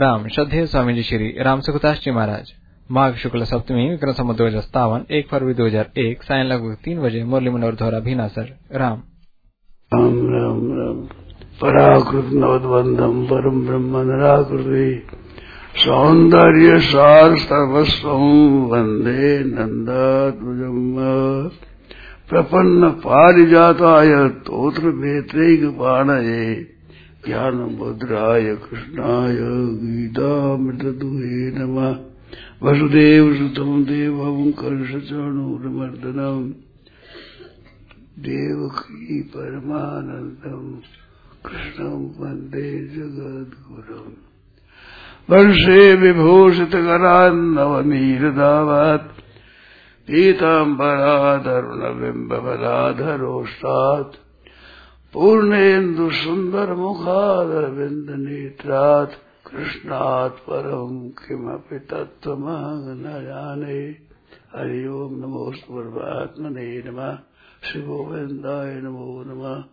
राम, श्रद्धेय स्वामी जी श्री राम सुखदास जी महाराज। माघ शुक्ल सप्तमी, विक्रम संवत दो हज़ार सत्तावन, एक फरवरी दो हज़ार एक, सायं लगभग तीन बजे, मुरली मनोहर धोरा भीनासर। राम। राम राम राम। पराकृत नवद्वंदम परम ब्रह्म निराकृति। सौंदर्य सार सर्वस्व वंदे नंदात्मजम प्रपन्न पारिजाताय तोत्र वेत्रैक पाणये ज्ञान मुद्राय कृष्णाय गीतामृतदुहे नमः। वसुदेव सुतम देवं कर्षचाणूरमर्दनम् देवकी परमानन्दम्। कृष्णम् वंदे जगद्गुरुम्। वंशे विभूषितकरान्नवनीरदावत्। पीताम्बराधरुणबिम्बबलाधरोष्टात् पूर्णेन्दुसुन्दरमुखादरविन्दनेत्रात् कृष्णात् परम् किमपि तत्त्वमहं न जाने हरि ओम् नमोऽस्तु परमात्मने नमः। श्रीगोविन्दाय नमो नमः।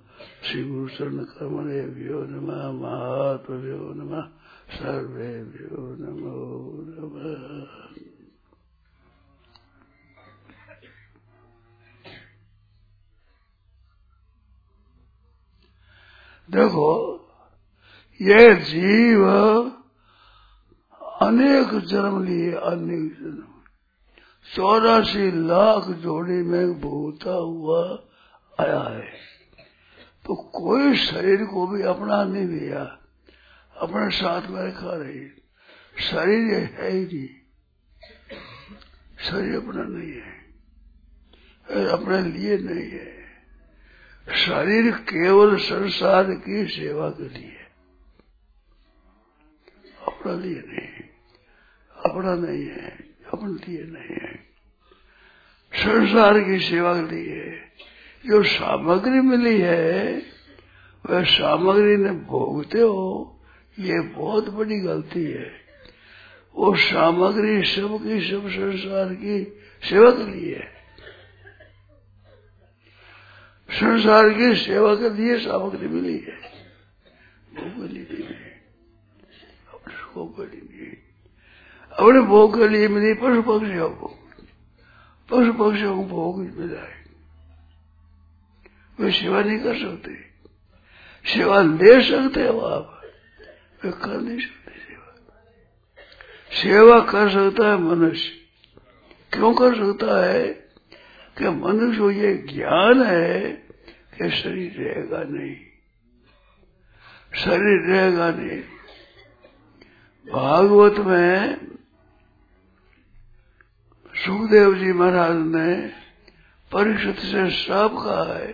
श्रीगुरुचरणकर्मणेभ्यो नमः। महात्मभ्यो नमः। सर्वेभ्यो नमो नमः। देखो, ये जीव अनेक जन्म लिए, अनेक जन्म चौरासी लाख जोड़ी में भूता हुआ, आया है। तो कोई शरीर को भी अपना नहीं लिया अपने साथ में रखा रही। शरीर है ही नहीं। शरीर अपना नहीं है, अपने लिए नहीं है। शरीर केवल संसार की सेवा के लिए। अपना लिए नहीं। अपना नहीं है, अपने लिए नहीं है। संसार की सेवा के लिए जो सामग्री मिली है, वह सामग्री ने भोगते हो, ये बहुत बड़ी गलती है। वो सामग्री सब की सब संसार की सेवा के लिए है। संसार की सेवा के लिए सामग्री मिली है। भोग के लिए अपने भोग के लिए नहीं अपने भोग के लिए मिली पशु पक्षियों को। पशु पक्षियों को भोग मिला है। वे सेवा नहीं कर सकते। सेवा ले सकते हो आप वे कर नहीं सकते सेवा। सेवा कर सकता है मनुष्य। क्यों कर सकता है? कि मनुष्य ये ज्ञान है कि शरीर रहेगा नहीं। शरीर रहेगा नहीं। भागवत में सुखदेव जी महाराज ने परीक्षित से साफ़ कहा है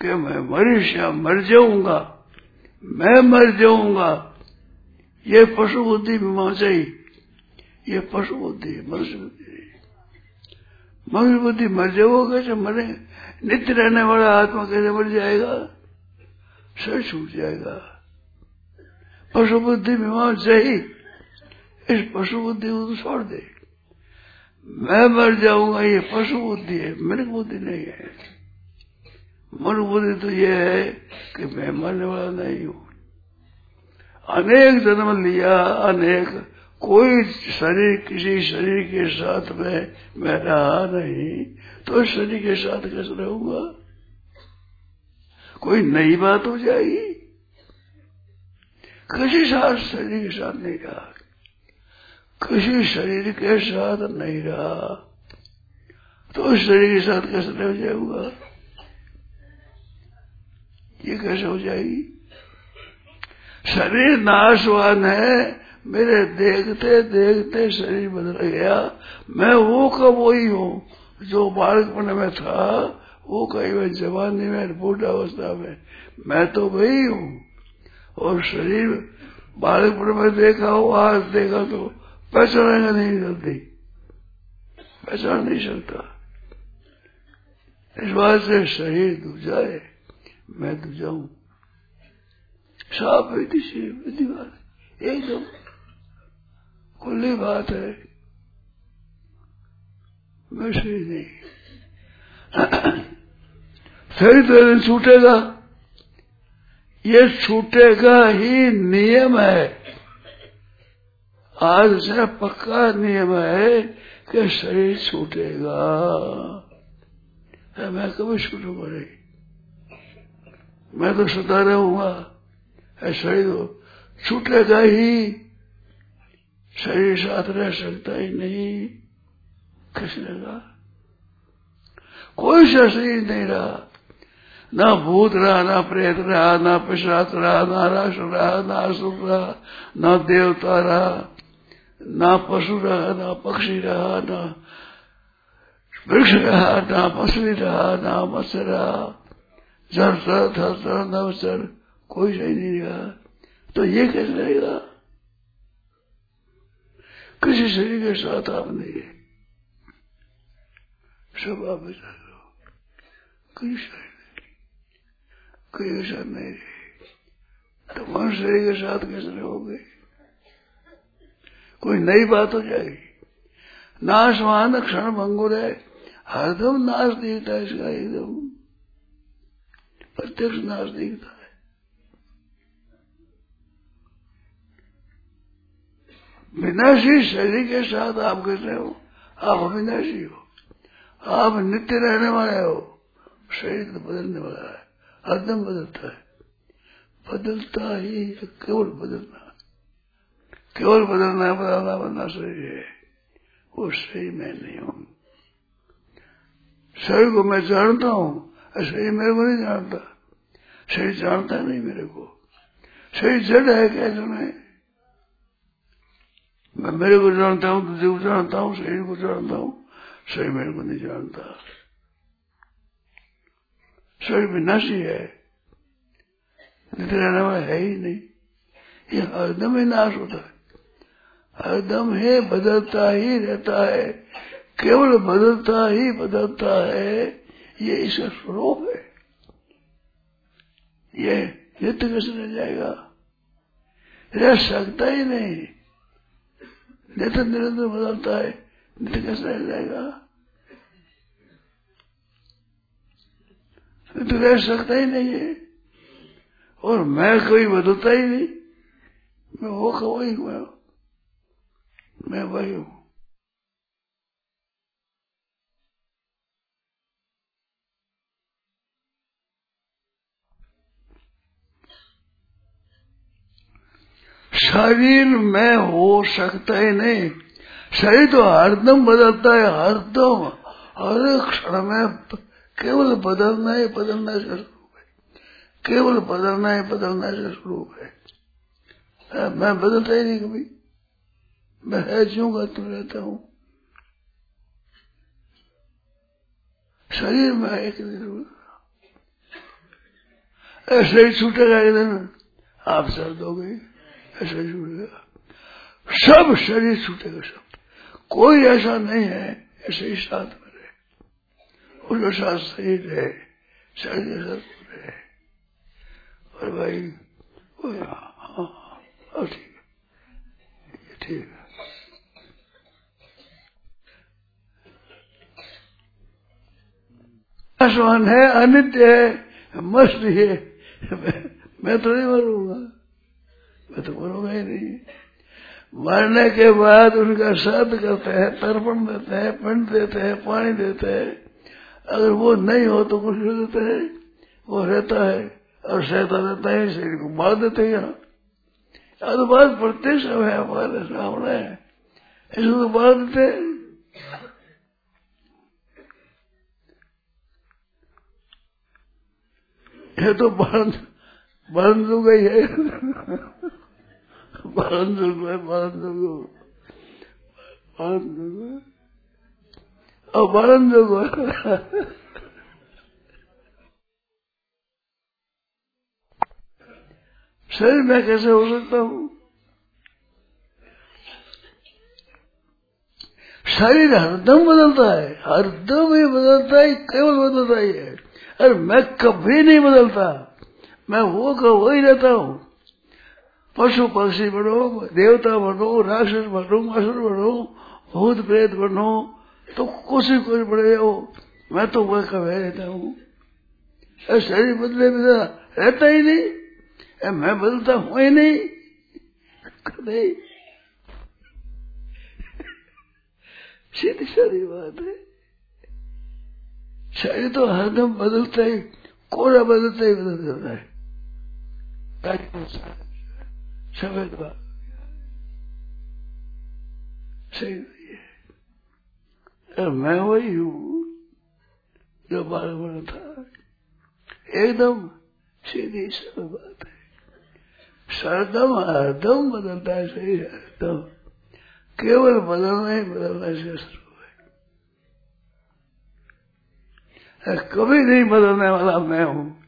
कि मैं मरीश या मर जाऊँगा, मैं मर जाऊँगा। ये पशु बुद्धि में चाहिए ये पशु बुद्धि मनुष्य बुद्धि मनुष्य बुद्धि मर जाओगे कैसे मरे? नित्य रहने वाला आत्मा कैसे मर जाएगा? सर छूट जाएगा। पशु बुद्धि बीमार चाहिए इस पशु बुद्धि को तो छोड़ दे। मैं मर जाऊँगा, ये पशु बुद्धि है मेरी बुद्धि नहीं है। मन बुद्धि तो ये है कि मैं मरने वाला नहीं हूँ। अनेक जन्म लिया, अनेक कोई शरीर किसी शरीर के साथ में मैं रहा नहीं तो शरीर के साथ कैसे रहूँगा? कोई नई बात हो जाएगी। किसी साथ शरीर के साथ नहीं रहा। किसी शरीर के साथ नहीं रहा तो शरीर के साथ कैसे रह जाऊँगा? ये कैसे हो जाएगी? शरीर नाशवान है मेरे देखते देखते शरीर बदल गया। मैं वो कब वही हूँ जो बालकपन में था, वो कहीं मैं जवानी में बूढ़ा अवस्था में। मैं तो वही हूँ। और शरीर बालकपन में देखा हो, आज देखा तो पहचानेगा नहीं जल्दी। पहचान नहीं सकता। इस बात से शरीर दूजा है मैं दूजा हूँ साफ़ विधि बात एकदम खुली बात है। मैं शरीर नहीं शरीर तो छूटेगा। ये छूटेगा ही नियम है। आज से पक्का नियम है कि शरीर छूटेगा। मैं कभी छूटूँगा नहीं। मैं तो सदा रहूँगा शरीर छूटेगा ही। शरीर साथ रह सकता ही नहीं किसने कहा कोई सा शरीर नहीं रहा ना भूत रहा ना प्रेत रहा ना पिशाच रहा ना राष्ट्र रहा ना असुर रहा ना देवता रहा ना पशु रहा ना पक्षी रहा ना वृक्ष रहा ना पशु रहा ना मत्स्य रहा जर सर थर सर नवसर कोई सही नहीं रहा तो ये कैसे रहेगा किसी शरीर के साथ आप नहीं है। सब आप कोई साथ नहीं। तो कौन शरीर के साथ कैसे रहोगे कोई नई बात हो जाएगी। नाशवान क्षण भंगुर है। हरदम नाश दिखता है इसका एकदम। प्रत्यक्ष नाश दिखता विनाशी शरीर के साथ आप कैसे हो, आप अविनाशी हो। आप नित्य रहने वाले हो, शरीर तो बदलने वाला है हरदम बदलता है। बदलता ही केवल बदलना। केवल बदलना बदलना बनना शरीर है। वो सही मैं नहीं हूँ। शरीर को मैं जानता हूँ, शरीर मेरे को नहीं जानता। शरीर जानता नहीं मेरे को। शरीर जड़ है, क्या जाने मैं मेरे को जानता हूँ तुझे को जानता हूँ, शरीर को जानता हूँ, शरीर मेरे को नहीं जानता। शरीर में विनाशी है। नित्य रहने वाला है ही नहीं। ये हरदम ही नाश होता है। हरदम है बदलता ही रहता है। केवल बदलता ही बदलता है। ये इसका स्वरूप है। ये नित्य कैसे रह जाएगा। रह सकता ही नहीं। नित्य निरंतर बदलता है नित्य कैसे रह जाएगा? तो रह सकता ही नहीं है। और मैं कोई बदलता ही नहीं। मैं वो का हूँ मैं मैं वही हूँ। शरीर में हो सकता ही नहीं। शरीर तो हरदम बदलता है हरदम हर क्षण में केवल बदलना ही बदलना से स्वरूप है। केवल बदलना ही बदलना से स्वरूप है। मैं बदलता ही नहीं कभी। मैं है का तुम रहता हूँ। शरीर में एक ही छूटेगा एक दिन। आप सर दोगे ऐसे छूटेगा सब शरीर छूटेगा सब। कोई ऐसा नहीं है, ऐसे ही साथ में रहे। उसके साथ शरीर रहे शरीर साथ रहे। और भाई हाँ हाँ ठीक है। ठीक है। आसमान है, अनित्य है, मस्त है मैं तो नहीं मरूँगा। मैं तो मरूँगा ही नहीं। मरने के बाद उनका श्राद्ध करते हैं तर्पण देते हैं पिंड देते हैं, पानी देते हैं। अगर वो नहीं हो तो कुछ देते हैं। वो रहता है और सहता रहता है शरीर को मार देते हैं यहाँ। तो बात प्रत्यक्ष है हमारे सामने इसको तो मार देते हैं। ये तो बंद बंद हो गई है। हो गए और शरीर में कैसे हो सकता हूँ? शरीर हरदम बदलता है, हरदम ही बदलता है केवल बदलता ही है। अरे मैं कभी नहीं बदलता। मैं वो का वही रहता हूँ। पशु पक्षी बनो, देवता बनो, राक्षस बनो, असुर बनो, भूत प्रेत बनो तो कुछ ही कुछ बड़े हो। मैं तो वह का वह रहता हूँ? शरीर बदले बदला रहता ही नहीं। मैं बदलता हूँ ही नहीं। कभी सीधी सारी बात है। शरीर तो हरदम बदलता ही, कोरा बदलता ही बदल जाता है। सफ़ेद बात सही नहीं है मैं वही हूँ जो बाल बना था। एकदम सीधी सरल बात है। सरदम हरदम बदलता है, सही हरदम। केवल बदलना ही बदलना शास्त्र है। कभी नहीं बदलने वाला मैं हूँ।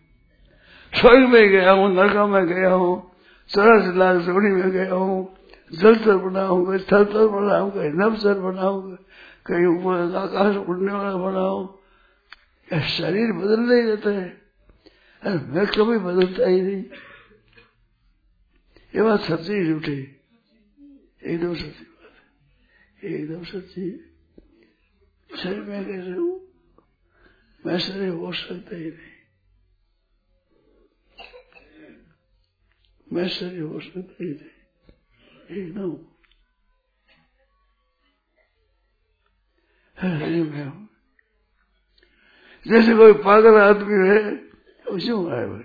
स्वर्ग में गया हूँ, नरका में गया हूँ चौरासी लाख जोड़ी में गया हूँ, जल तर बना कहीं थल तर बना कहीं नव सर बना कहीं ऊपर आकाश उड़ने वाला बना शरीर बदल नहीं रहता है मैं कभी बदलता ही नहीं। ये बात सच्ची झूठी। एकदम सच्ची बात एकदम सच्ची शरीर में कैसे हूँ? मैं शरीर हो सकता ही नहीं। मैं शरीर हो सकता ही एकदम हरी मैं हूँ जैसे कोई पागल आदमी है उसी आए हुए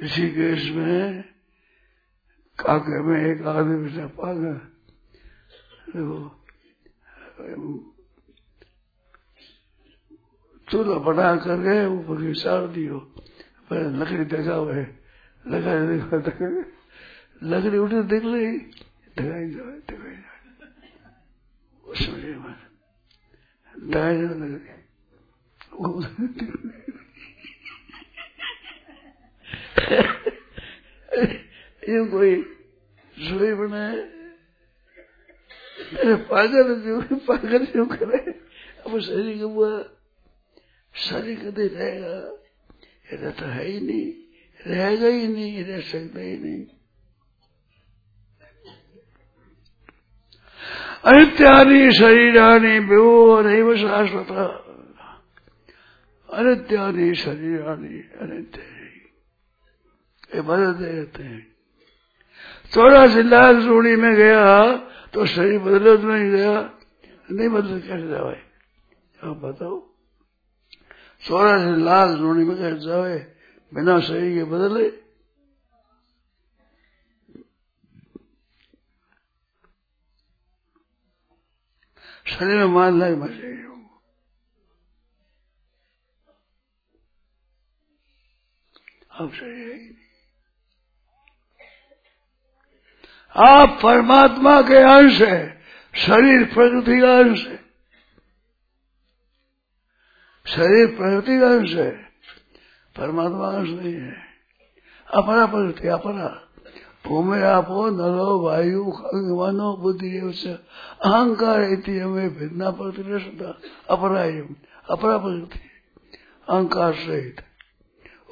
इसी केस में काके में एक आदमी से पागल देखो चूल्हा बना करके ऊपर की साड़ दियो। पहले लकड़ी देखा हुआ है। लकड़ी देखा देखा लकड़ी उठी, देख ली। ढगाई जाए ढगाई जाए उसमें ढगाई जाए लकड़ी। ये कोई रसोई बनाए। पागल जो पागल जो करे। अब शरीर का हुआ शरीर कदे रहेगा? ये तो है ही नहीं। रहेगा ही नहीं रह सकता ही नहीं। अनित्यानि शरीरानि व्यो नैव शाश्वत। अनित्यानि शरीरानि अनित्य। ये बदलते रहते हैं। चौरासी लाल रूढ़ी में गया तो शरीर बदले तो नहीं गया। नहीं बदले कैसे जावे आप बताओ। चौरासी लाख रूढ़ी में कैसे जावे, बिना शरीर के बदले। शरीर में मान लाए हूँ अब शरीर है ही नहीं। आप परमात्मा के अंश है, शरीर प्रकृति का अंश है। शरीर प्रकृति का अंश है, परमात्मा अंश नहीं है। अपरा प्रकृति अपरा भूमि आपो नलो वायु मनो बुद्धि अहंकार भिन्ना प्रतिष्ठा अपरायम अपरा प्रकृति अहंकार सहित।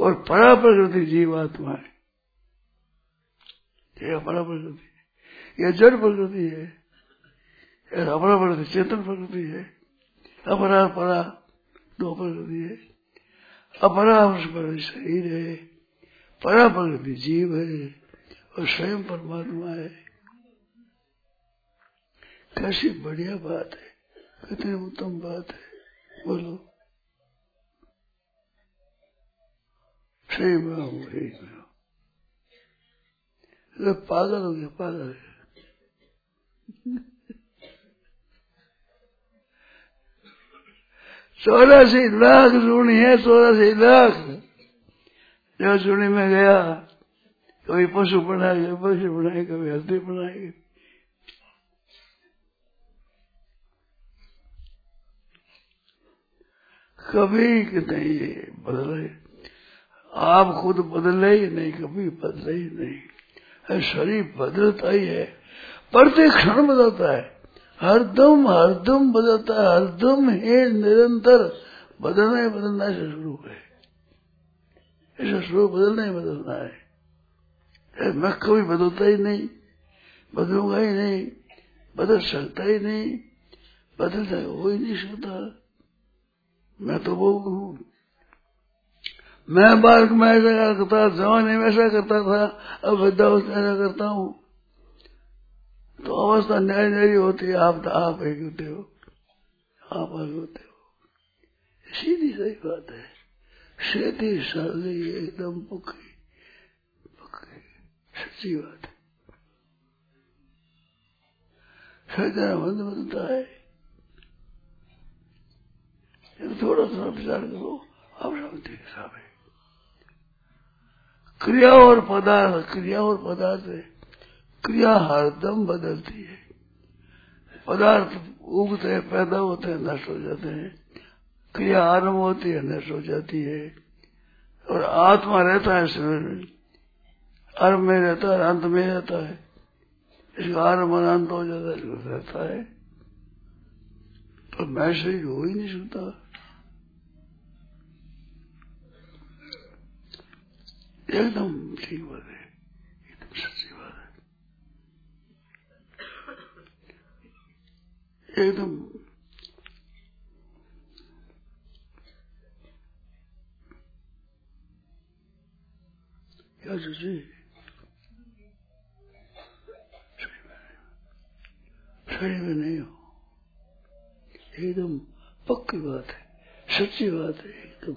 और परा प्रकृति जीवात्मा है। ये अपरा प्रकृति ये जड़ प्रकृति है। अपरा प्रकृति चेतन प्रकृति है। अपरा परा। दो प्रकृति है। अपरा उस पर शरीर है परा प्रकृति जीव है और स्वयं परमात्मा है। कैसी बढ़िया बात है, कितनी उत्तम बात है, बोलो। सही में पागल हो गया, पागल है। चौरासी लाख ऋणी है चौरासी लाख जो चुनी में गया कभी पशु बनाए पशु बनाए कभी हल्दी बनाए। कभी नहीं बदले। आप खुद बदले ही नहीं, कभी बदले ही नहीं। शरीर बदलता ही है। प्रत्येक क्षण बदलता है। हरदम हरदम बदलता है, हरदम है निरंतर बदलना ही बदलना से शुरू है। ऐसा शुरू बदलना ही बदलना है। मैं कभी बदलता ही नहीं, बदलूँगा ही नहीं, बदल सकता ही नहीं, बदलता हो ही नहीं सकता। मैं तो वो हूँ। मैं बालक में ऐसा करता था, जवानी में ऐसा करता था, अब वृद्धावस्था ऐसा करता हूँ। तो अवस्था न्याय नहीं होती है। आप तो आप एक होते हो। आप अलग होते हो सीधी सही बात है। सीधी सरली एकदम पक्की। पक्की। सच्ची बात है। बंद बनता है। थोड़ा सा विचार करो। आप शांति के है। क्रिया और पदार्थ, क्रिया और पदार्थ क्रिया हरदम बदलती है। पदार्थ उगते हैं, पैदा होते हैं, नष्ट हो जाते हैं। क्रिया आरंभ होती है, नष्ट हो जाती है। और आत्मा रहता है शरीर में। आरंभ में रहता है अंत में रहता है। इसका आरंभ अंत हो जाता है रहता है। तो मैं शरीर हो ही नहीं सकता। एकदम ठीक बात है। एकदम। क्या सच्ची शरीर में नहीं हो। एकदम पक्की बात है, सच्ची बात है, एकदम।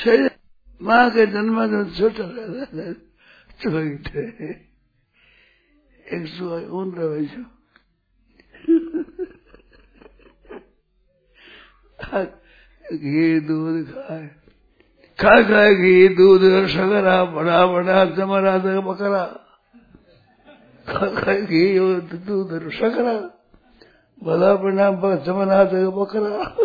शरीर माँ के जन्म में छोटा रहता है एक ऊन रहे छो घी, दूध खाए। खा खाए घी, दूध सगरा बड़ा बड़ा जमरा बकरा। खा घी, दूध सकरा भला बना जमना बकरा।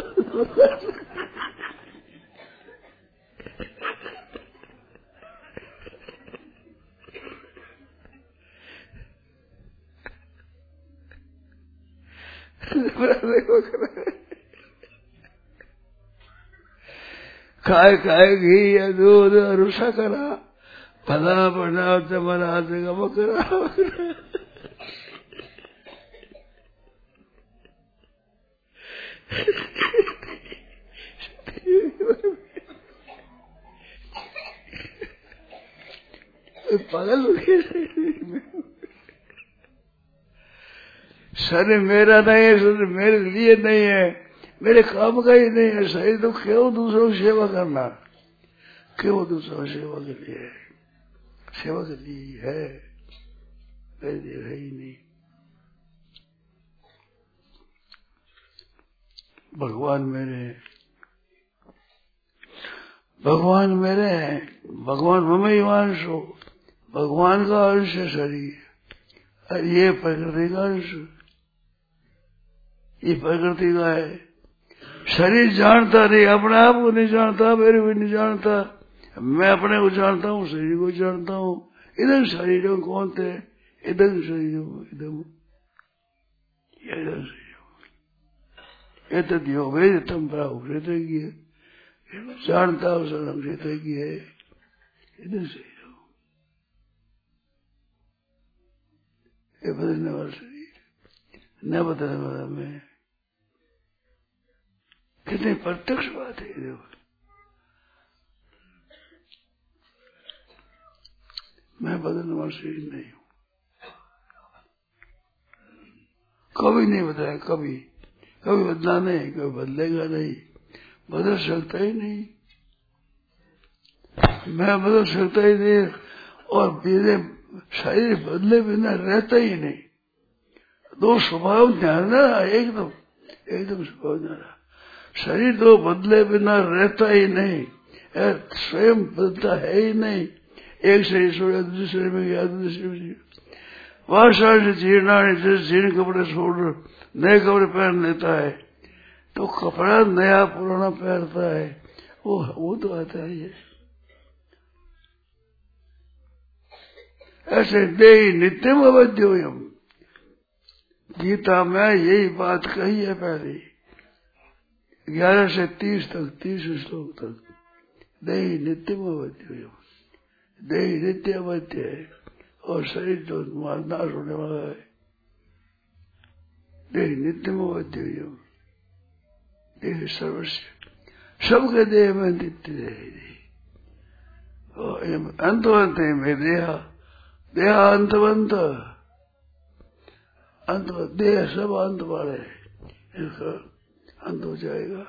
खाए खाए घी या दूध और सकरा भला बना जमना बकरा पागल हो गए शरीर मेरा नहीं है, शरीर मेरे लिए नहीं है। मेरे काम का ही नहीं है। शरीर तो क्यों दूसरों की सेवा करना। क्यों दूसरों सेवा के लिए सेवा के लिए है है। ही नहीं। भगवान मेरे भगवान मेरे हैं। भगवान ममई वंश हो भगवान का अंश है शरीर। और ये प्रकृति का अंश। ये प्रकृति का है। शरीर जानता नहीं, अपने आप को नहीं जानता, मेरे को नहीं जानता। मैं अपने को जानता हूँ, शरीर को जानता हूँ। इधर शरीर कौन थे? इधर शरीर इधर योगेद तम प्राहुकृत जानता हूँ है इधर बदलने वाला शरीर। न बदलने वाला मैं। कितनी प्रत्यक्ष बात है देखो मैं बदलने वाला शरीर नहीं हूँ। कभी नहीं बताया कभी कभी बदला नहीं कभी बदलेगा नहीं। बदल सकता ही नहीं। मैं बदल सकता ही नहीं, और मेरे शरीर बदले बिना रहता ही नहीं। दो स्वभाव ध्यान रहा एकदम एकदम स्वभाव ध्यान रहा शरीर तो बदले बिना रहता ही नहीं स्वयं बदलता है ही नहीं। एक शरीर छोड़ा दूसरे में गया, दूसरे में जीर्णा जैसे जीर्ण कपड़े छोड़, नए कपड़े पहन लेता है। तो कपड़ा नया, पुराना पहनता है। वो वो तो आता ही है ऐसे दे नित्यम अवध्योयम। गीता में यही बात कही है पहले ग्यारह से तीस तक तीस श्लोक तक। दे नित्यम अवध्योयम दे नित्य अवध्य है। और शरीर जो नाश होने वाला है। देह नित्यम अवध्योयम देह सर्वस्व। सबके देह में नित्य देह। अंत अंत में देहा। देहांतवंत अंत देह सब अंत वाले इसका अंत हो जाएगा।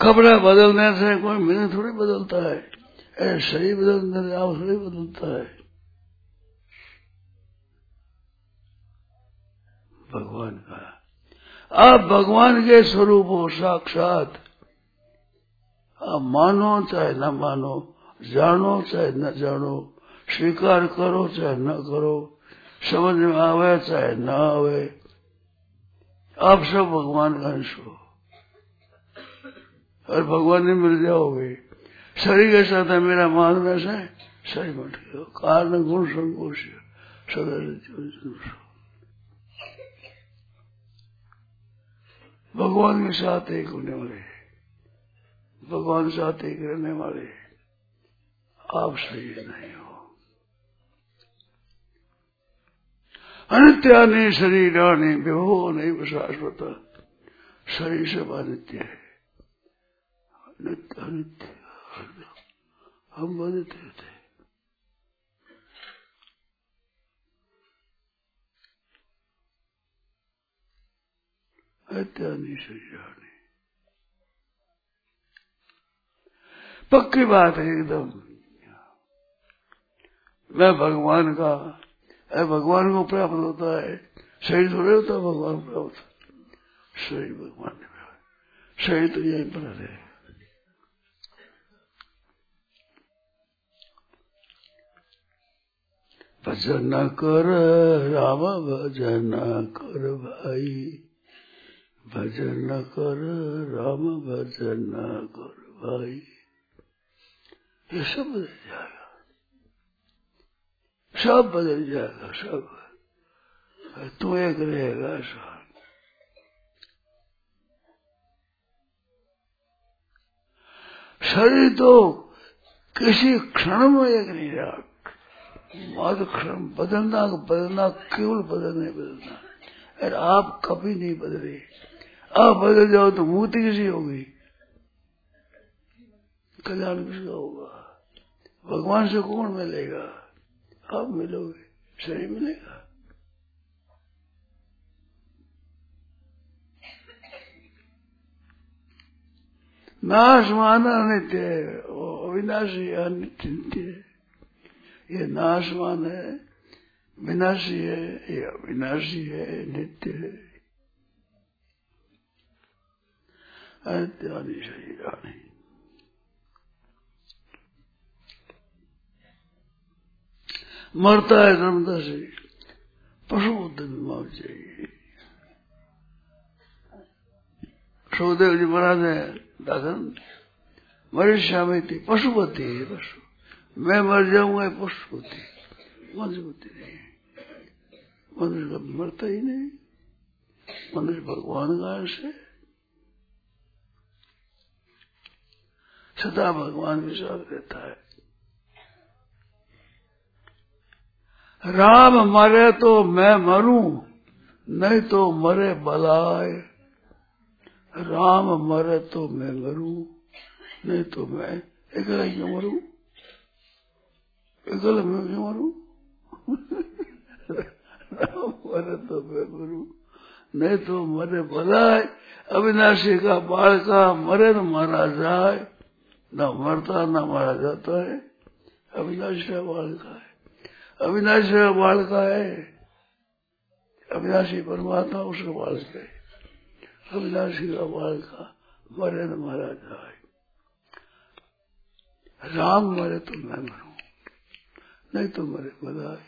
कपड़ा बदलने से कोई मैंने थोड़ी बदलता है। ऐसे शरीर बदलने से आप थोड़ी बदलता है। भगवान का। आप भगवान के स्वरूप हो साक्षात। आप मानो चाहे न मानो, जानो चाहे न जानो, स्वीकार करो चाहे न करो, समझ में आवे चाहे न आवे। आप सब भगवान का अंश हो। और भगवान ने मिल जाओगे शरीर के साथ है, मेरा मानना से शरीर मट गया कारण, गुण सदा भगवान के साथ एक होने वाले भगवान साथ एक रहने वाले आप शरीर नहीं हो। अनित्यानि शरीरानि विभो नहीं शाश्वत। शरीर सब अनित्य है नित्य अनित्य हम अनित्य थे पक्की बात है एकदम। मैं भगवान का भगवान को प्राप्त होता है। शरीर थोड़े होता भगवान प्राप्त शरीर भगवान ने शरीर तो यही पर है। भजन कर, राम भजन कर भाई। भजन कर, राम भजन कर भाई। ये सब जाएगा। सब बदल जाएगा, सब। तू एक रहेगा सब शरीर तो किसी क्षण में एक नहीं रहा। मत क्षण, बदलना बदलना, केवल बदल नहीं बदलना। अरे आप कभी नहीं बदले, आप बदल जाओ तो मूर्ति किसी होगी? कल्याण किसका होगा? भगवान से कौन मिलेगा? आप मिलोगे? शरीर मिलेगा। नाश माना अनित्य है अविनाशी अनित्य है। ये नाशवान है, विनाशी है, ये अविनाशी है, नित्य है। अनित्यादि शरीरानी मरता है धर्मता से पशु बुद्धि में मर जाएगी सुखदेव जी महाराज ने दाखन मरीषा में थी पशुपति है पशु मैं मर जाऊँगा पशुपति बुद्धि नहीं मनुष्य कभी मरता ही नहीं मनुष्य भगवान का अंश है सदा भगवान के साथ रहता है राम मरे तो मैं मरूं, नहीं तो मरे बलाय राम मरे तो मैं मरूं, नहीं तो मैं अकेला क्यों मरूं? अकेला मैं क्यों मरूं? राम मरे तो मैं मरूं, नहीं तो मरे बलाय अविनाशी का बाल का मरे न मारा जाए, न मरता न मारा जाता है। अविनाशी का बाल का है। अविनाशी का बाल का है अविनाशी परमात्मा उसका बाल का है। अविनाशी का बाल का मरे न मारा जाए राम मरे तो मैं मरू, नहीं तो मरे बधाई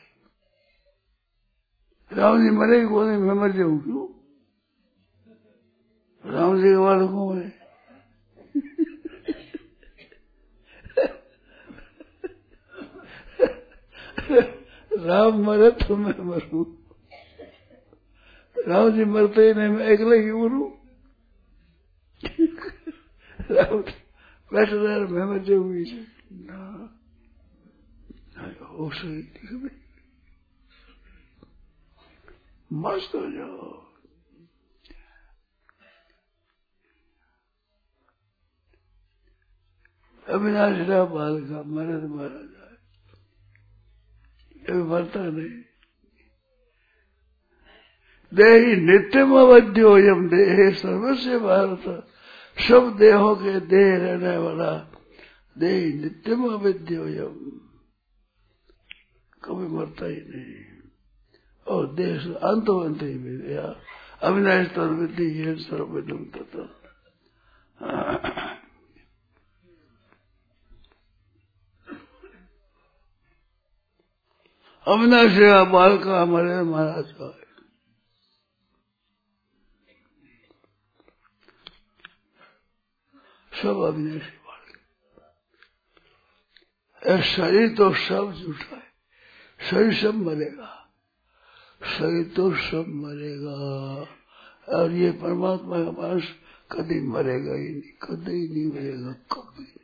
राम जी मरे कौन मैं मर जाऊँ क्यों? राम जी के बाल कौन है? राम मरे तो मैं मरू। राम जी मरते ही नहीं, मैं अगले ही मरू राम बैठ रहे, मैं मर जाऊँगी। ना हो सही मस्त हो जाओ। अविनाश बाल का मरे तो मरता नहीं। देही नित्यम यम देह सर्वस्व भारत। सब देहों के देह रहने वाला देही नित्यम यम। कभी मरता ही नहीं। और देश अंत अंत ही भी अविनाश तरविधि ये सर्वविदम तथा। अविनाशी बाल का हमारे महाराज का। है सब अविनाशी बाल। शरीर तो सब झूठा है। शरीर सब मरेगा। शरीर तो सब मरेगा। और ये परमात्मा का पास कभी मरेगा ही नहीं, कभी नहीं मरेगा, कभी।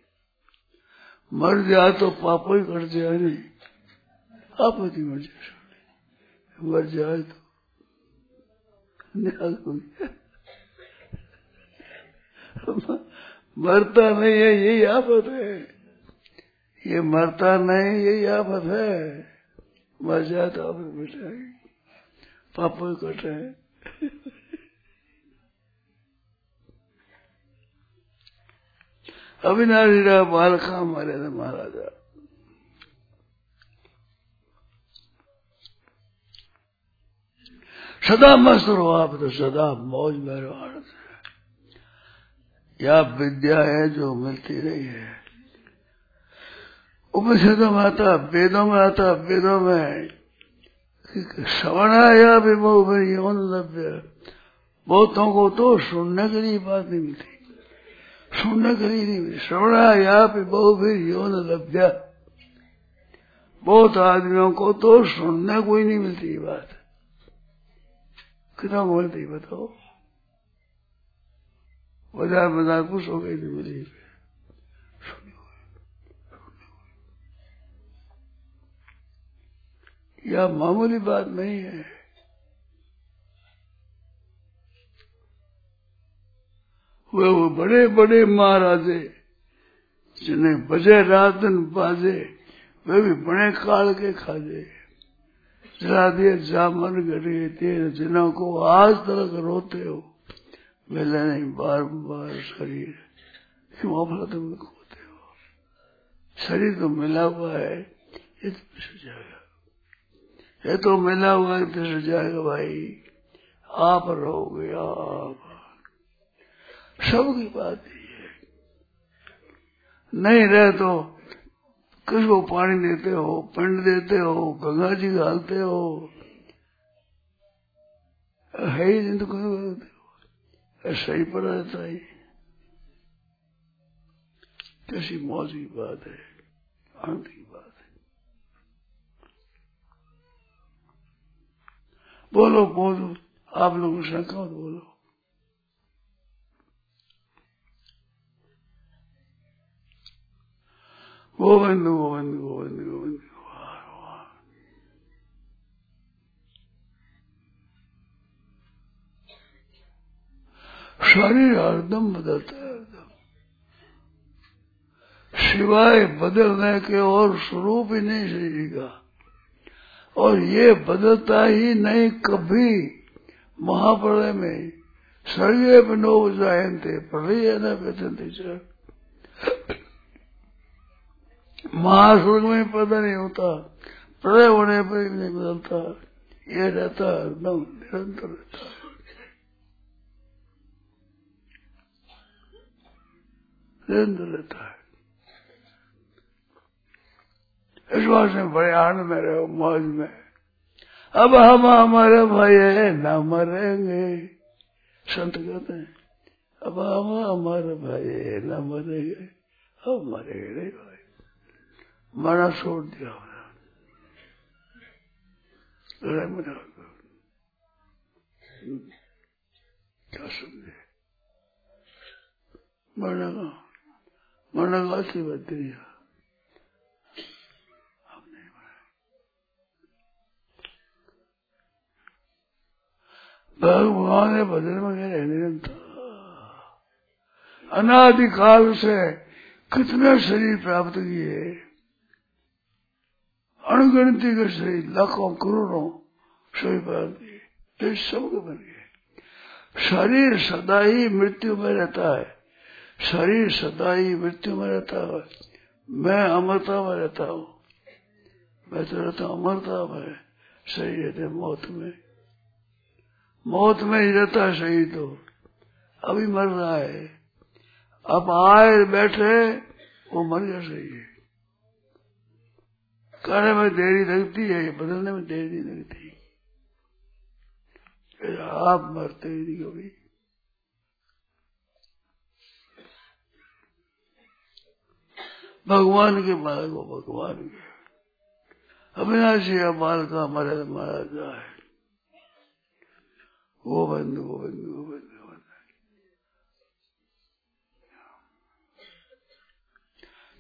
मर जाए तो पाप ही कर जाए नहीं आप नहीं मर जाए मर जाए तो मरता नहीं है, यही आफत है। ये मरता नहीं, यही आफत है। मर जाए तो आप मिटाएगी पाप कट है। अविनाशी मारे थे महाराजा। सदा मस्त रहो आप तो सदा मौज में रहो आनंद या विद्या है जो मिलती रही है? उपनिषदों में आता, वेदों में आता, वेदों में। श्रवणाया यौन लभ्य बहुतों को तो सुनने के लिए बात नहीं मिलती। सुनने के लिए नहीं श्रवणाया विभो फिर यौन लभ्य बहुत आदमियों को तो सुनने को ही नहीं मिलती बात। कितना बोलती बताओ। बाज़ार बाज़ार कुछ हो गई थी मिली यह मामूली बात नहीं है। वे वो बड़े बड़े महाराजे, जिन्हें बजे रात दिन बाजे, वे भी बड़े काल के खाजे। दिए जामन गड़े तेरे जिन्हों को आज तक रोते हो। मिले नहीं बार बार शरीर। क्यों अपना तुम खोते हो? शरीर तो मिला हुआ है, ये तो पिस जाएगा। ये तो मिला हुआ है पिस जाएगा भाई। आप रहोगे, आप। सबकी बात ही है। नहीं रहे तो किसको पानी देते हो, पिंड देते हो, गंगा जी घालते हो। है ही नहीं तो कोई ऐसा ही। पड़ा रहता है कैसी मौज की बात है, आनंद की बात है। बोलो बोलो, आप लोग शंका बोलो। गोविंद गोविंद गोविंद गोविंद शरीर हरदम बदलता है हरदम सिवाय बदलने के और स्वरूप ही नहीं शरीर का और ये बदलता ही नहीं कभी महाप्रलय में सर्वे बनो जायंते प्रलय न व्यथनते महास्वर्ग में पता नहीं होता। प्रलय होने पर भी नहीं बदलता। ये रहता है, एकदम निरंतर रहता है। निरंतर रहता है। इस बात में बड़े आनंद में रहो, मौज में। अब हम हमारे भाई है, न मरेंगे। संत कहते हैं, अब हम हमारे भाई है, न मरेंगे। अब मरेंगे नहीं। भाई मना छोड़ दिया लड़ाई मना क्या समझे मरना का मरना का बात दिया। भगवान ने बदल में गए निरंतर अनादिकाल से कितने शरीर प्राप्त किए? अणगिनती के लाखों करोड़ों शरीर बना दिए सब बन गए शरीर सदा ही मृत्यु में रहता है। शरीर सदा ही मृत्यु में रहता है। मैं अमरता में रहता हूँ। मैं तो रहता हूँ अमरता में। शरीर रहते मौत में। मौत में ही रहता है शरीर तो अभी मर रहा है। अब आए बैठे, वो मर गया शरीर करने में देरी लगती है बदलने में देरी नहीं लगती आप मरते ही नहीं कभी भगवान के मार्ग वो भगवान के अविनाशी बाल का मरे मारा जाए वो बंद वो बंद वो बंद।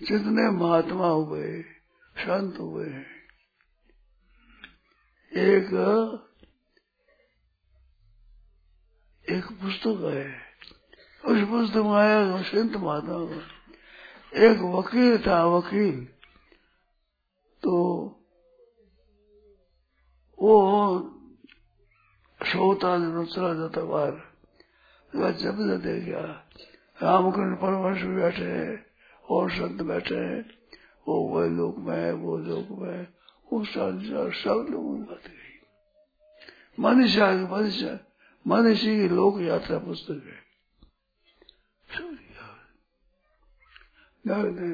जितने महात्मा हुए शांत हुए हैं। एक एक पुस्तक है। उस पुस्तक में आया संत महात्मा एक वकील था, वकील। तो वो सोता दिन चला जाता बाहर जब दे गया रामकृष्ण परमहंस भी बैठे हैं और संत बैठे हैं। वो वह लोग में, वो लोग में, वो संसार सब लोगों की गई मनुष्य मनुष्य मनुष्य की लोक यात्रा पुस्तक है।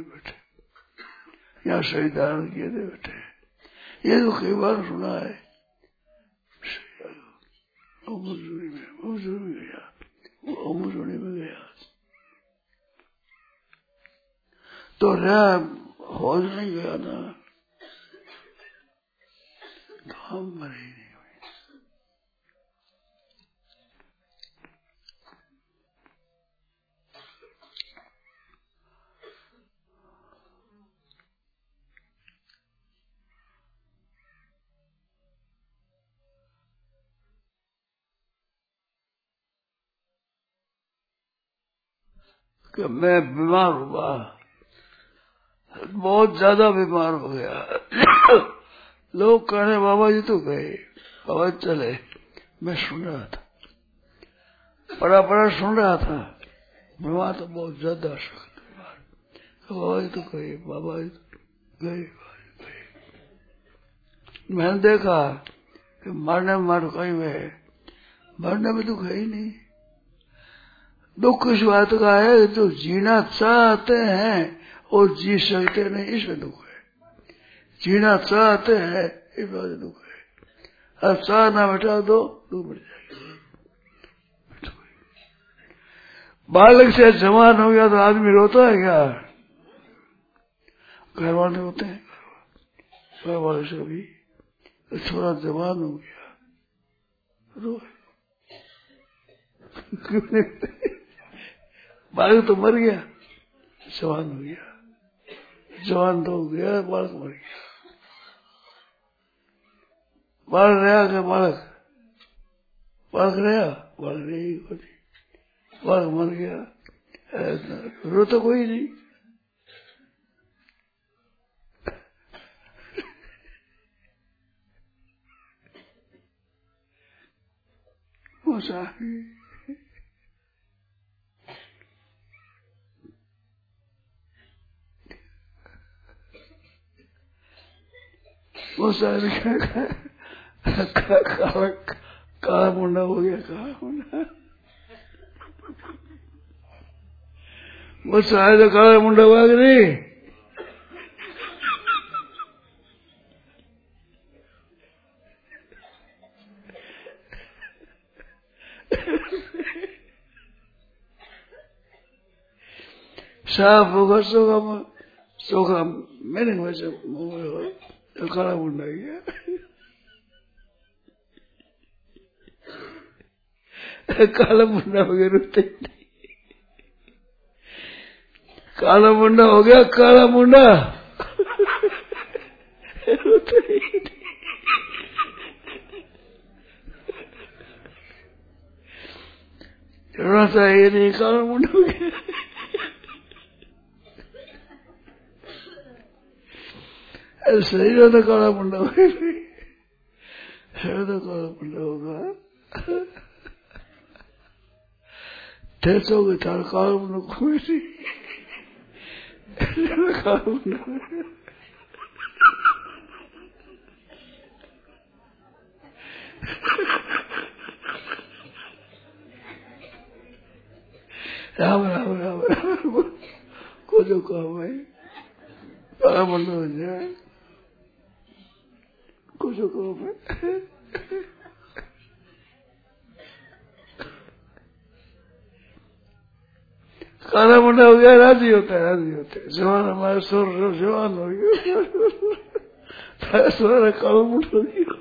बैठे। यहाँ शहीद धारण किए थे बैठे। ये तो कई बार सुना है। में में गया। में गया। तो रह हो नहीं गया ना तो हम मरे नहीं कि मैं बीमार हुआ। बहुत ज़्यादा बीमार हो गया। लोग कह रहे बाबा जी तो गए। बाबा चले। मैं सुन रहा था। बड़ा बड़ा सुन रहा था। बीमार तो बहुत ज़्यादा सख्त बीमार। बाबा जी तो गए, बाबा जी तो गए मैंने देखा कि मरने मर कहीं में। मरने में दुख है ही नहीं। दुख इस बात का है जो जीना चाहते हैं और जी सकते नहीं इसमें दुख है। जीना चाहते हैं, इस बात दुख है। अब चाह ना बैठा दो दुख मिट जाएगी। बालक से जवान हो गया तो आदमी रोता है क्या? घर वाले होते हैं। घर वाले से भी थोड़ा जवान हो गया, रो बालक तो मर गया, जवान हो गया। जवान तो गया, बालक मर गया। बालक रहा क्या बालक? बालक रहा? बालक नहीं। होती बालक मर गया। रो तो कोई नहीं। मुसाफिर वो सारे मुंडा हो गया काला मुंडा। वो शायद काला मुंडा हुआ नहीं साफ़ होगा सोगा सोगा मैंने वैसे काला मुंडा කලම් වුණා කිය. කලම් වුණා වගේ රුත්තේ. කලම් වුණා වගේ කලම් වුණා. රසයනේ කලම් වුණා වගේ शरीर तो काला मुंडा शरीर तो काला मुंडा होगा ठेसोगे तार काला मुंडा खुशी काला मुंडा राम राम राम राम काम है काला मुंडा हो गया, राज़ी होता है, राज़ी होता है। जवान हमारे सुर जवान हो गया। सुर काला मुंडा हो गया।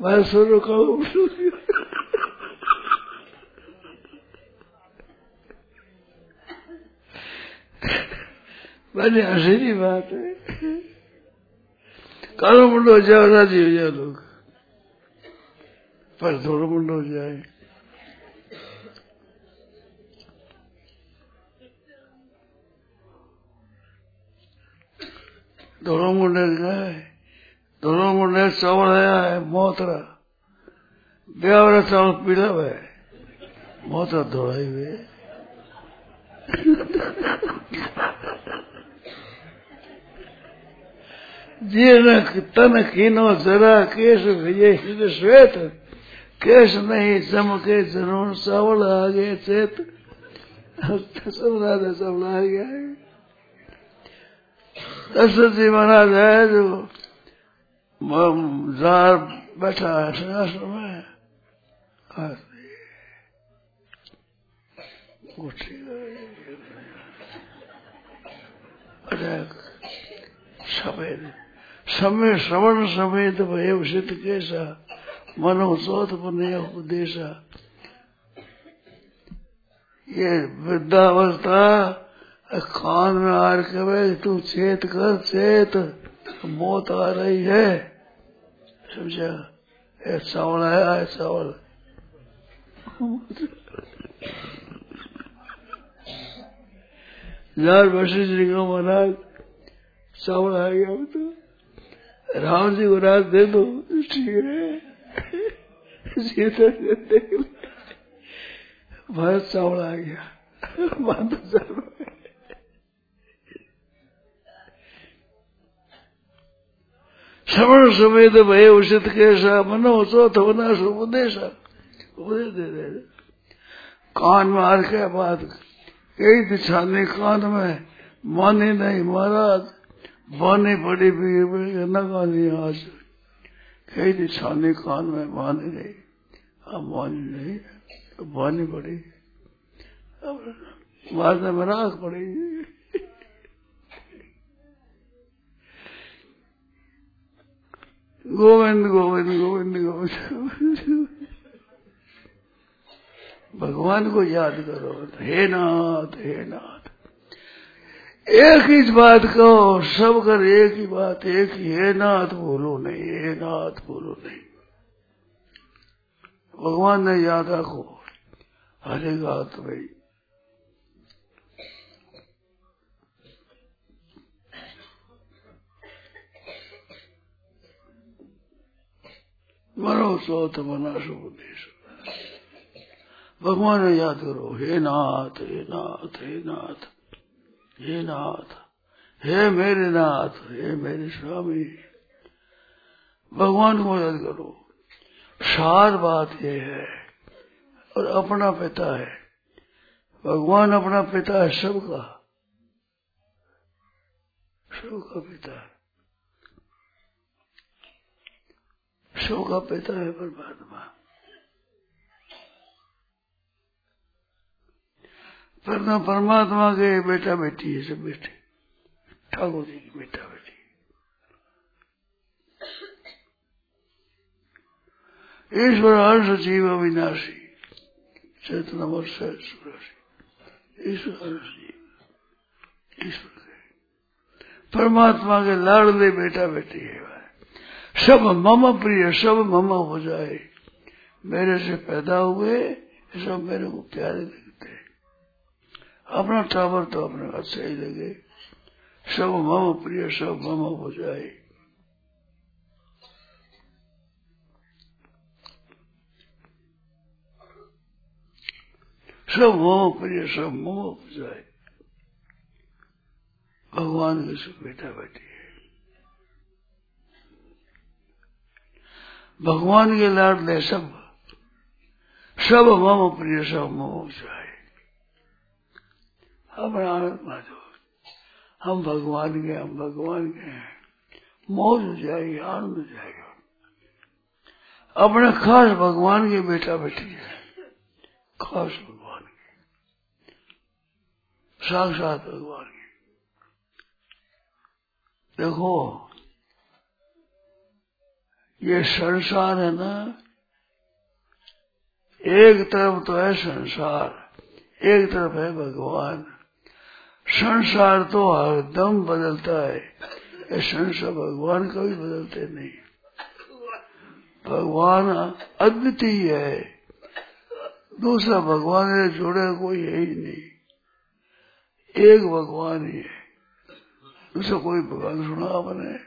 मैं सुर काला मुंडा हो गया। हँसी की बात है कालो मुंडो हो जाओ राज़ी हो जाओ लोग पर थोड़ा मुंडो हो जाए दोनों मुंडे गए दोनों मुंडे चावल आया है मोतरा ब्यावरा चावल पीला हुआ है मोतरा दौड़ाई हुए जीर्ण तन कीनो जरा केश भैये हिद श्वेत केश नहीं चमके जनून सावल आगे चेत सब राधा सब आ गया है दशरथ जी महाराज है जो जार बैठा है सिंहासन में सफ़ेद समय श्रवण समेत भय उषित कैसा? मनो चौथ पुण्य उपदेशा। ये वृद्धावस्था, खान में आर के तू चेत कर, चेत। मौत आ रही है। समझा? ये चावल आया है, चावल। यार वशिष्ठ जी को महाराज, चावल आ गया तो। राम जी को राज दे दो। ठीक है। सीता देख भारत चावल आ गया। बांधो चावल श्रवण समेत भय उचित कैसा मनो चौथ बना उपदेश। उपदेश दे दे कान में आर के बात। कई दिछाने कान में माने नहीं महाराज। बाने पड़ी भी गानी आज। कई दिछाने कान में माने नहीं अब मानी नहीं बानी पड़ी। अब बाद में राख पड़ेगी गोविंद गोविंद गोविंद गोविंद। भगवान को याद करो। हे नाथ हे नाथ। एक ही बात कहो सब कर एक ही बात, एक ही, हे नाथ बोलो नहीं, हे नाथ बोलो नहीं। भगवान ने याद रखो, हरे गात भाई मरो सोत मना सुदेश भगवान ने याद करो, हे नाथ हे नाथ हे नाथ। हे नाथ, हे मेरे नाथ, हे मेरे स्वामी, भगवान को याद करो। सार बात ये है और अपना पिता है। भगवान अपना पिता है सबका। सबका पिता है। सबका पिता है परमात्मा। पर न परमात्मा के बेटा बेटी है, सब बेटे। ठाकुर जी की बेटा बेटी। ईश्वर हर्ष जीव अविनाशी, चेतन वर्ष ईश्वर ईश्वर परमात्मा के लाडले बेटा बेटी है सब मम प्रिय, सब मम हो जाए। मेरे से पैदा हुए, सब मेरे को प्यारे लगते हैं अपना टावर तो अपने से ही लगे। सब मम प्रिय, सब मम हो जाए। सब मम प्रिय, सब मम हो जाए। भगवान के सुख बेटा बैठी है। भगवान के लाड ले सब सब मम प्रिय, सब मम हो जाए। अपना आनंद हम भगवान के हम भगवान के हैं। मौज हो जाएगी, आनंद हो जाएगा। अपने खास भगवान के बेटा बेटी है। खास भगवान के। साक्षात भगवान के। देखो, ये संसार है ना, एक तरफ़ तो है संसार, एक तरफ़ है भगवान। संसार तो हरदम बदलता है। संसार भगवान कभी बदलते नहीं। भगवान अद्वितीय है। दूसरा भगवान से जुड़े कोई है ही नहीं। एक भगवान ही है। दूसरा कोई भगवान सुना आपने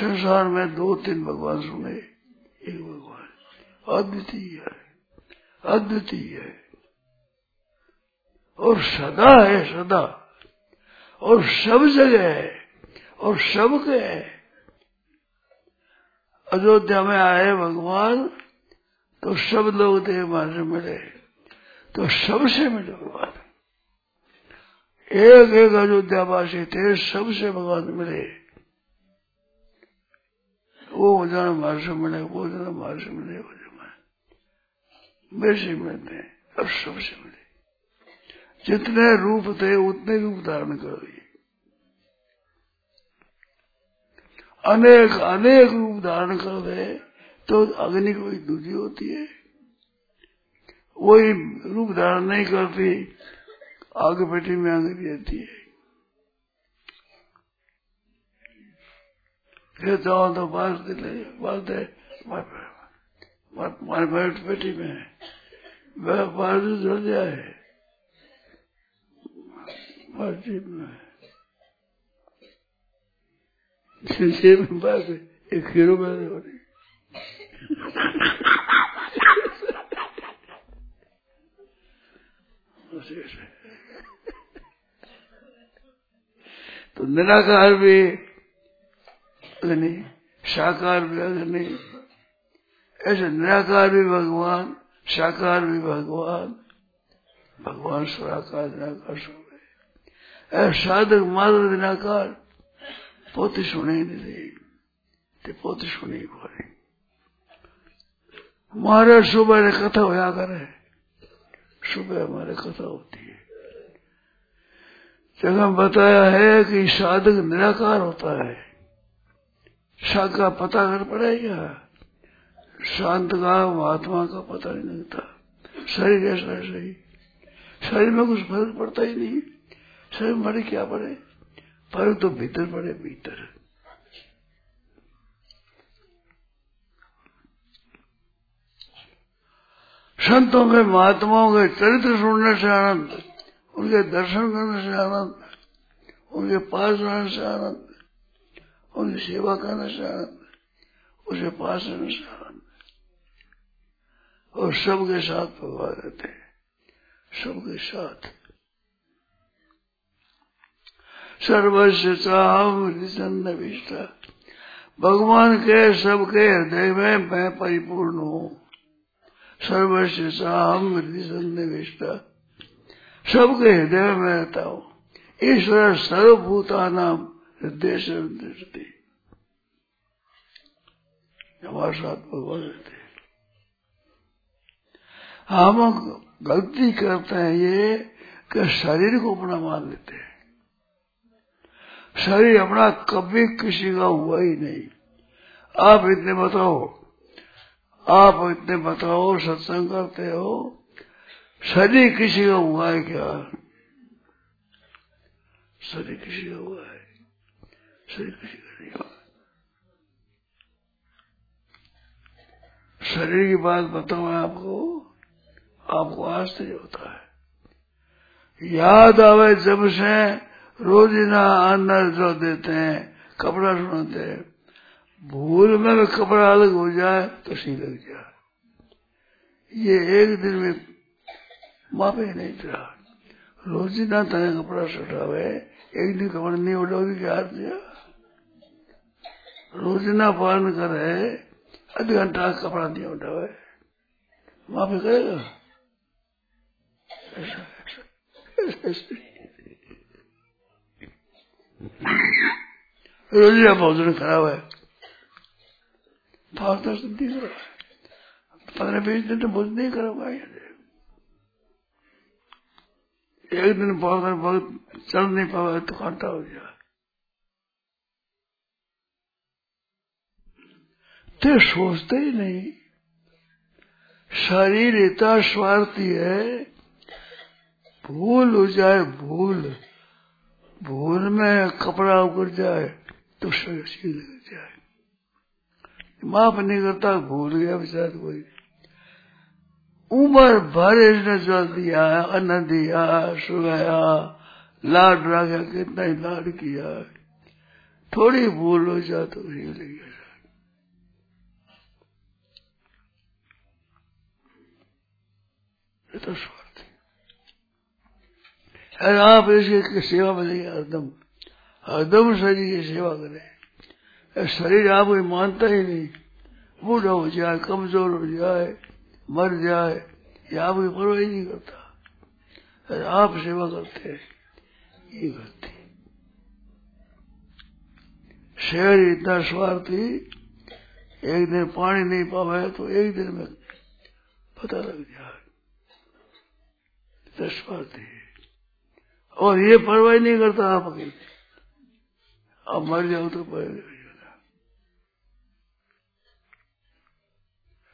संसार में दो तीन भगवान सुने। एक भगवान। अद्वितीय है। अद्वितीय है। और सदा है सदा। और सब जगह है, और सबके है। अयोध्या में आए भगवान तो सब लोग थे वहाँ से मिले तो सबसे मिले भगवान। एक एक अयोध्या वासी थे सबसे भगवान मिले। वो जन हमारे से मिले, वो जन हमारे से मिले, वो जन मेरे से मिलते हैं, अब सबसे मिले। जितने रूप थे, उतने रूप धारण कर दिए अनेक अनेक रूप धारण कर दे तो अग्नि कोई दूसरी होती है। वही रूप धारण नहीं करती आगे बेटी में अग्नि रहती है। फिर जाओ तो बात दिले बात है। बेटी में बाजू जुड़ जाए। मस्जिद में सिलसिले में बात एक हीरो में हो रही तो निराकार भी अग्नि साकार भी अग्नि ऐसे निराकार भी भगवान साकार भी भगवान भगवान सुराकार निराकार है साधक मात्र निराकार पोते सुने रही ते पोते सुने बोले हमारे सुबह ने कथा होया करे सुबह हमारे कथा होती है। जगह बताया है कि साधक निराकार होता है। शाक का पता कर पड़ेगा शांत का महात्मा का पता नहीं लगता। शरीर ऐसा ऐसा ही शरीर में कुछ फ़र्क पड़ता ही नहीं। में पड़े क्या पड़े फ़र्क तो भीतर पड़े भीतर। संतों के, महात्माओं के चरित्र सुनने से आनंद, उनके दर्शन करने से आनंद, उनके पास रहने से आनंद, उनकी सेवा करने से आनंद, उसे पास रहने से आनंद। और सबके साथ भगवान रहते हैं। सबके साथ। सर्वस्व चाहम विष्टा भगवान के सबके हृदय में मैं परिपूर्ण हूँ। सर्वस्व सबके हृदय में मैं रहता हूँ। ईश्वर सर्वभूता नाम हृदय दृष्टि। हमारे साथ भगवान रहते हम गलती करते हैं ये कि शरीर को अपना मान लेते हैं। शरीर अपना कभी किसी का हुआ ही नहीं। आप इतने बताओ आप इतने बताओ सत्संग करते हो शरीर किसी का हुआ है क्या? शरीर किसी का हुआ है। शरीर किसी का नहीं हुआ। शरीर की बात बताओ आपको आपको आश्चर्य होता है। याद आवे जब से रोजीना अन्न जो देते हैं, कपड़ा सुनाते हैं। भूल में भी कपड़ा अलग हो जाए तो सी लग जाए। ये एक दिन में मापे नहीं था रोजीना तने कपड़ा सटावे एक दिन कपड़ा नहीं उठाओगी क्या दिया रोजीना पालन करे, आध घंटा कपड़ा नहीं उठावे। माफ़ी करेगा? रोजिया भोजन खराब है। दर्शन नहीं कर रहा है पंद्रह बीस दिन तो भोजन नहीं करूँगा एक दिन बहुत बहुत चल नहीं पावा तो कांटा हो गया। तो सोचते ही नहीं। शरीर इतना स्वार्थी है, भूल हो जाए, भूल। भूल में कपड़ा उगड़ जाए तो शरीर लग जाए। माफ़ नहीं करता, भूल गया बेचारा कोई। उम्र भर इसने जो दिया, अन्न दिया सुगाया लाड रखा कितना ही लाड किया। थोड़ी भूल हो जाए तो लग गया। तो स्वार्थ है आप इसकी सेवा में नहीं हरदम। हरदम शरीर की सेवा करें। शरीर आप कोई मानता ही नहीं। बूढ़ा हो जाए, कमज़ोर हो जाए, मर जाए, या आप आपकी परवाह ही नहीं करता। आप सेवा करते हैं। ये करते शहर इतना स्वार्थी एक दिन पानी नहीं पावे तो एक दिन में पता लग जाए। स्वार्थी और ये परवाही नहीं करता आप अकेले अब मर जाओ तो पर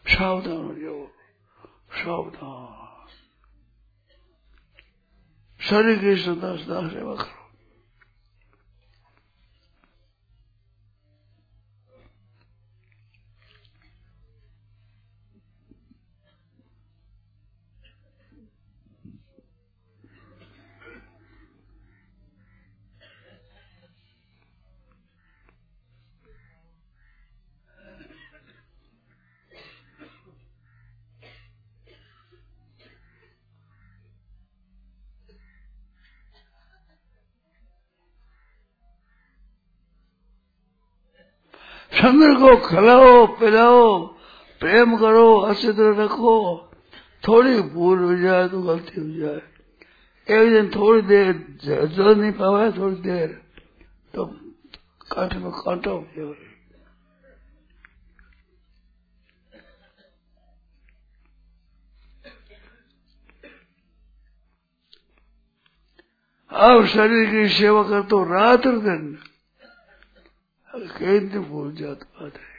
सावधान जाओ सावधान। शरीर की सदा सदा सेवा करो। चंद्र को खिलाओ, पिलाओ, प्रेम करो अच्छी रखो। थोड़ी भूल हो जाए तो गलती हो जाए। एक दिन थोड़ी देर जल नहीं पावा थोड़ी देर तो कांटे में कांटा हो जाए आप शरीर की सेवा कर तो रात और दिन। कई दिन भूल जात बात है।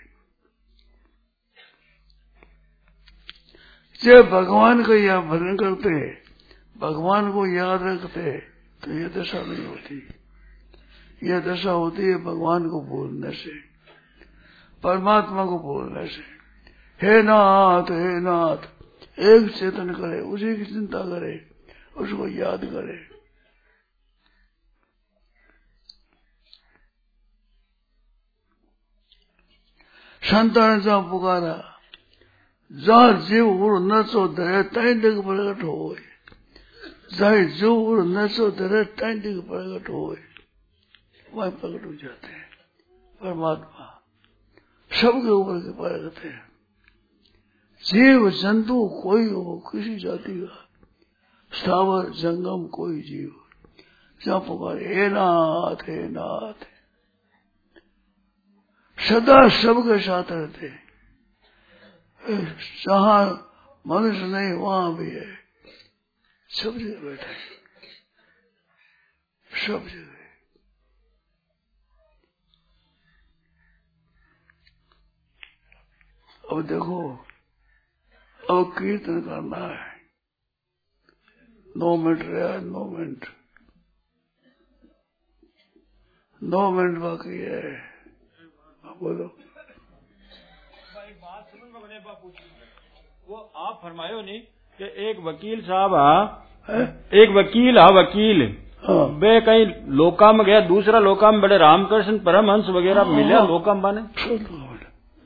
जब भगवान का यह भजन करते हैं, भगवान को याद रखते हैं तो यह दशा नहीं होती। यह दशा होती है भगवान को भूलने से, परमात्मा को भूलने से। हे नाथ हे नाथ, एक चेतन करे, उसी की चिंता करे, उसको याद करे। संतान जहाँ पुकारा जहाँ जीव उड़ नचो धरे ताइन डिग प्रकट हो जहाँ जीव उड़ नचो धरे ताइन डिग प्रकट हो वही प्रकट हो जाते हैं। परमात्मा सबके ऊपर के प्रकट है। जीव जंतु कोई हो, किसी जाति का। स्थावर जंगम कोई जीव। जहाँ पुकारे, हे नाथ हे नाथ सदा सबके साथ रहते जहाँ मनुष्य नहीं, वहाँ भी है। सब जगह बैठे सब जगह। अब देखो, अब कीर्तन करना है। नौ मिनट रहा नौ मिनट। नौ मिनट बाकी है। बोलो। वो आप फरमायो नहीं कि एक वकील साहब हा है? एक वकील हा वकील। हाँ। वे कहीं लोकाम गया दूसरा लोकाम बड़े रामकृष्ण परमहंस वगैरह मिले लोकाम बाने?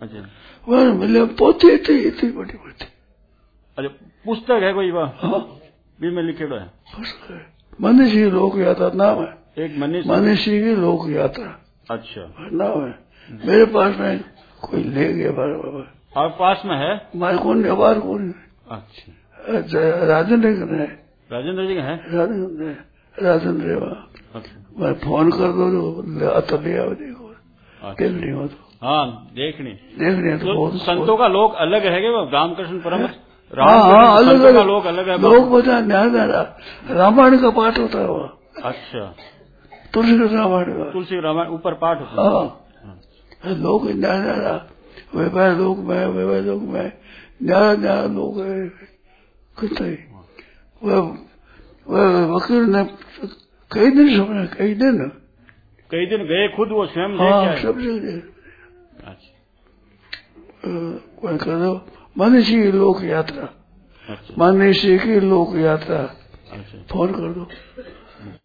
अच्छा। वह मिले पोते थे इतनी बड़ी बड़ी अच्छा पुस्तक है कोई वह? हाँ। भी में लिखेड़ो है। बस है। मनीषी लोक यात्रा नाम है। एक मनीष। मनीषी की लोक यात्रा। अच्छा। नाम है। मेरे पास में कोई ले गया बार बार आपके पास में है? हमारे कौन है? है? अच्छा। अच्छा, राजेंद्र है। राजेंद्र जी है? राजेंद्र राजेंद्र वहाँ अच्छा। मैं फ़ोन कर दो तो ले ले आओ देखो। अच्छा। देखनी हो तो। हाँ देखनी। देखनी है तो तो संतों का लोग अलग है कि वो रामकृष्ण परमहंस? हाँ हाँ अलग अलग लोग अलग है। लोग बता न्याय दे रामायण का पाठ होता है वहाँ अच्छा। तुलसी रामायण का। तुलसी रामायण ऊपर पाठ होता है। न्याय लोग है। वह वह वकील ने कई दिन समझा कई दिन। कई दिन गए खुद वो स्वयं हाँ सब अच्छा। मनीषी लोक यात्रा। अच्छा। मनीषी की लोक यात्रा। अच्छा। फ़ोन कर दो।